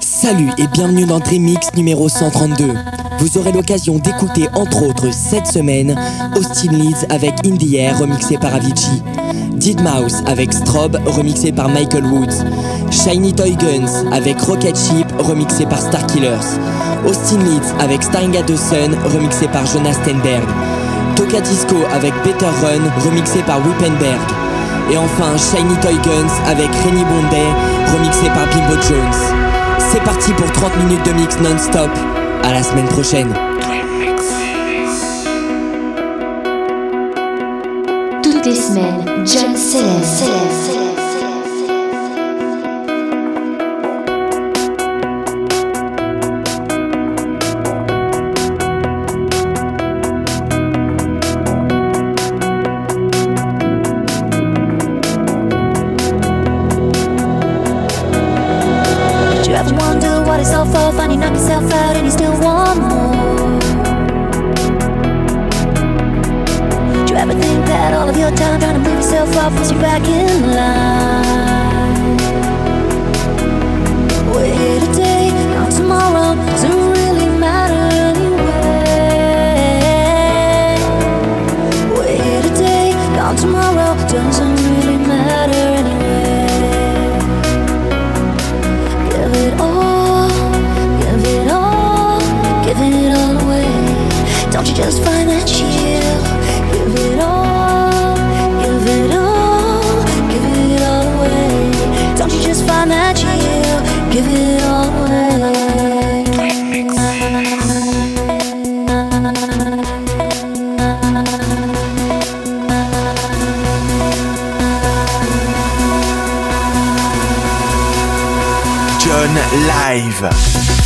Salut et bienvenue dans Dreamix numéro 132. Vous aurez l'occasion d'écouter entre autres cette semaine Austin Leeds avec In Air remixé par Avicii, Dead Mouse avec Strobe remixé par Michael Woods, Shiny Toy Guns avec Rocket Ship remixé par Star Killers, Austin Leeds avec Staring at remixé par Jonas Stenberg, Toka Disco avec Better Run remixé par Wippenberg, et enfin Shiny Toy Guns avec Rennie Bondet remixé par Bimbo Jones. C'est parti pour 30 minutes de mix non-stop. À la semaine prochaine. Toutes les semaines, John. out and you still want more. Do you ever think that all of your time trying to move yourself up was you back in line? Live.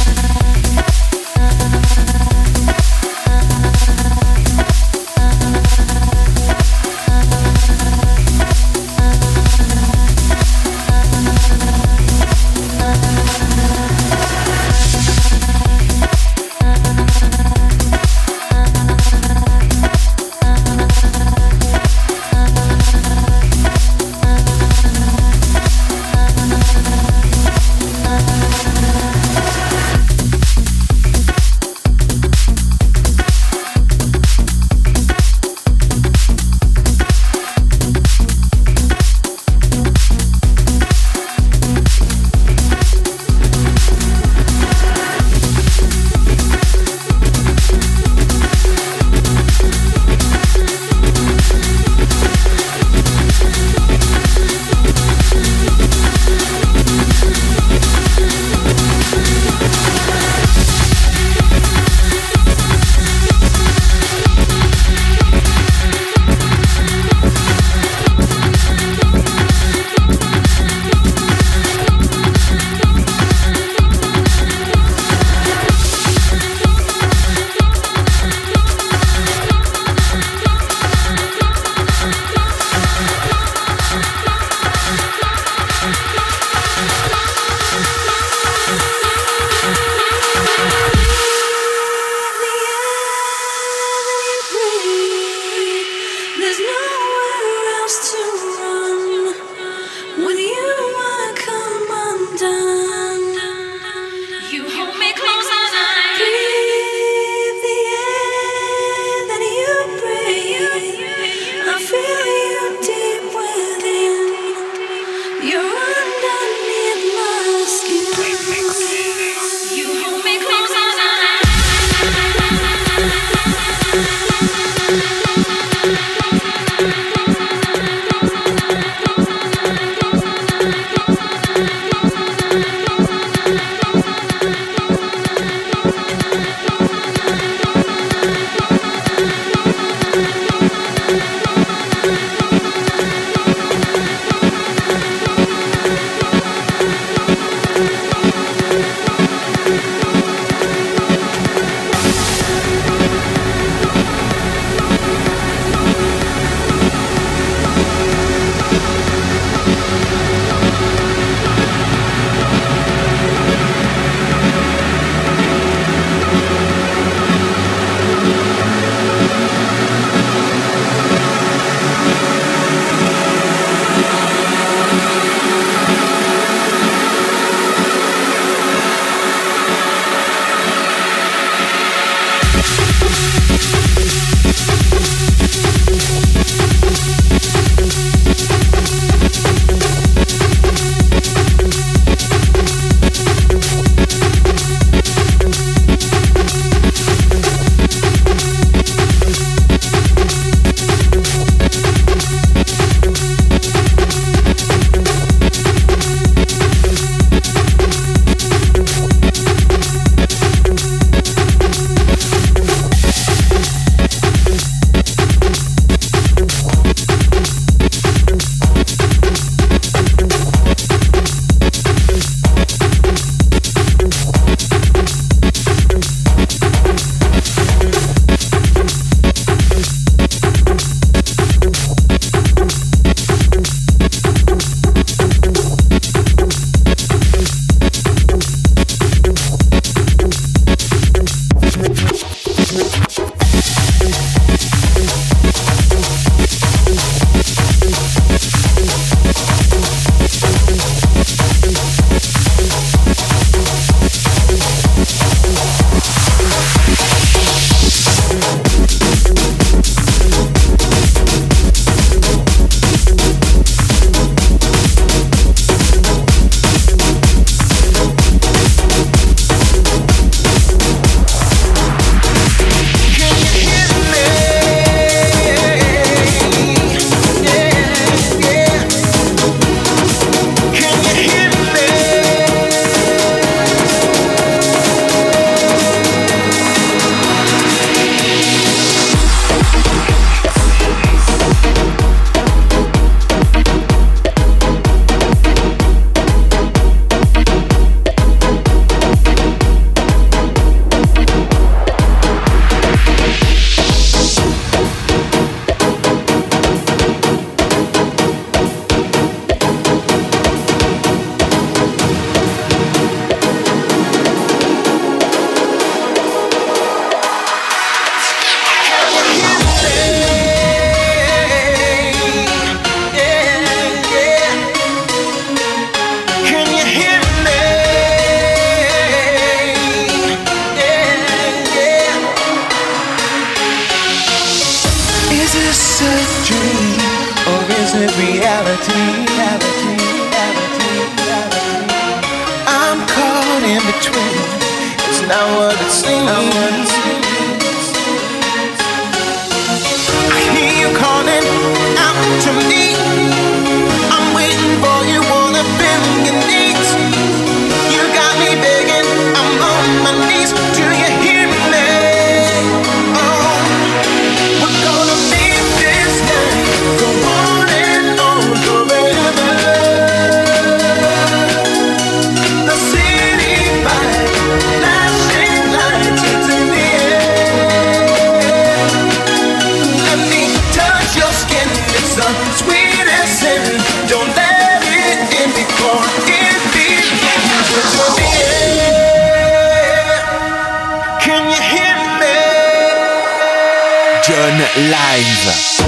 Live.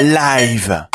Live.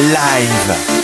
Live.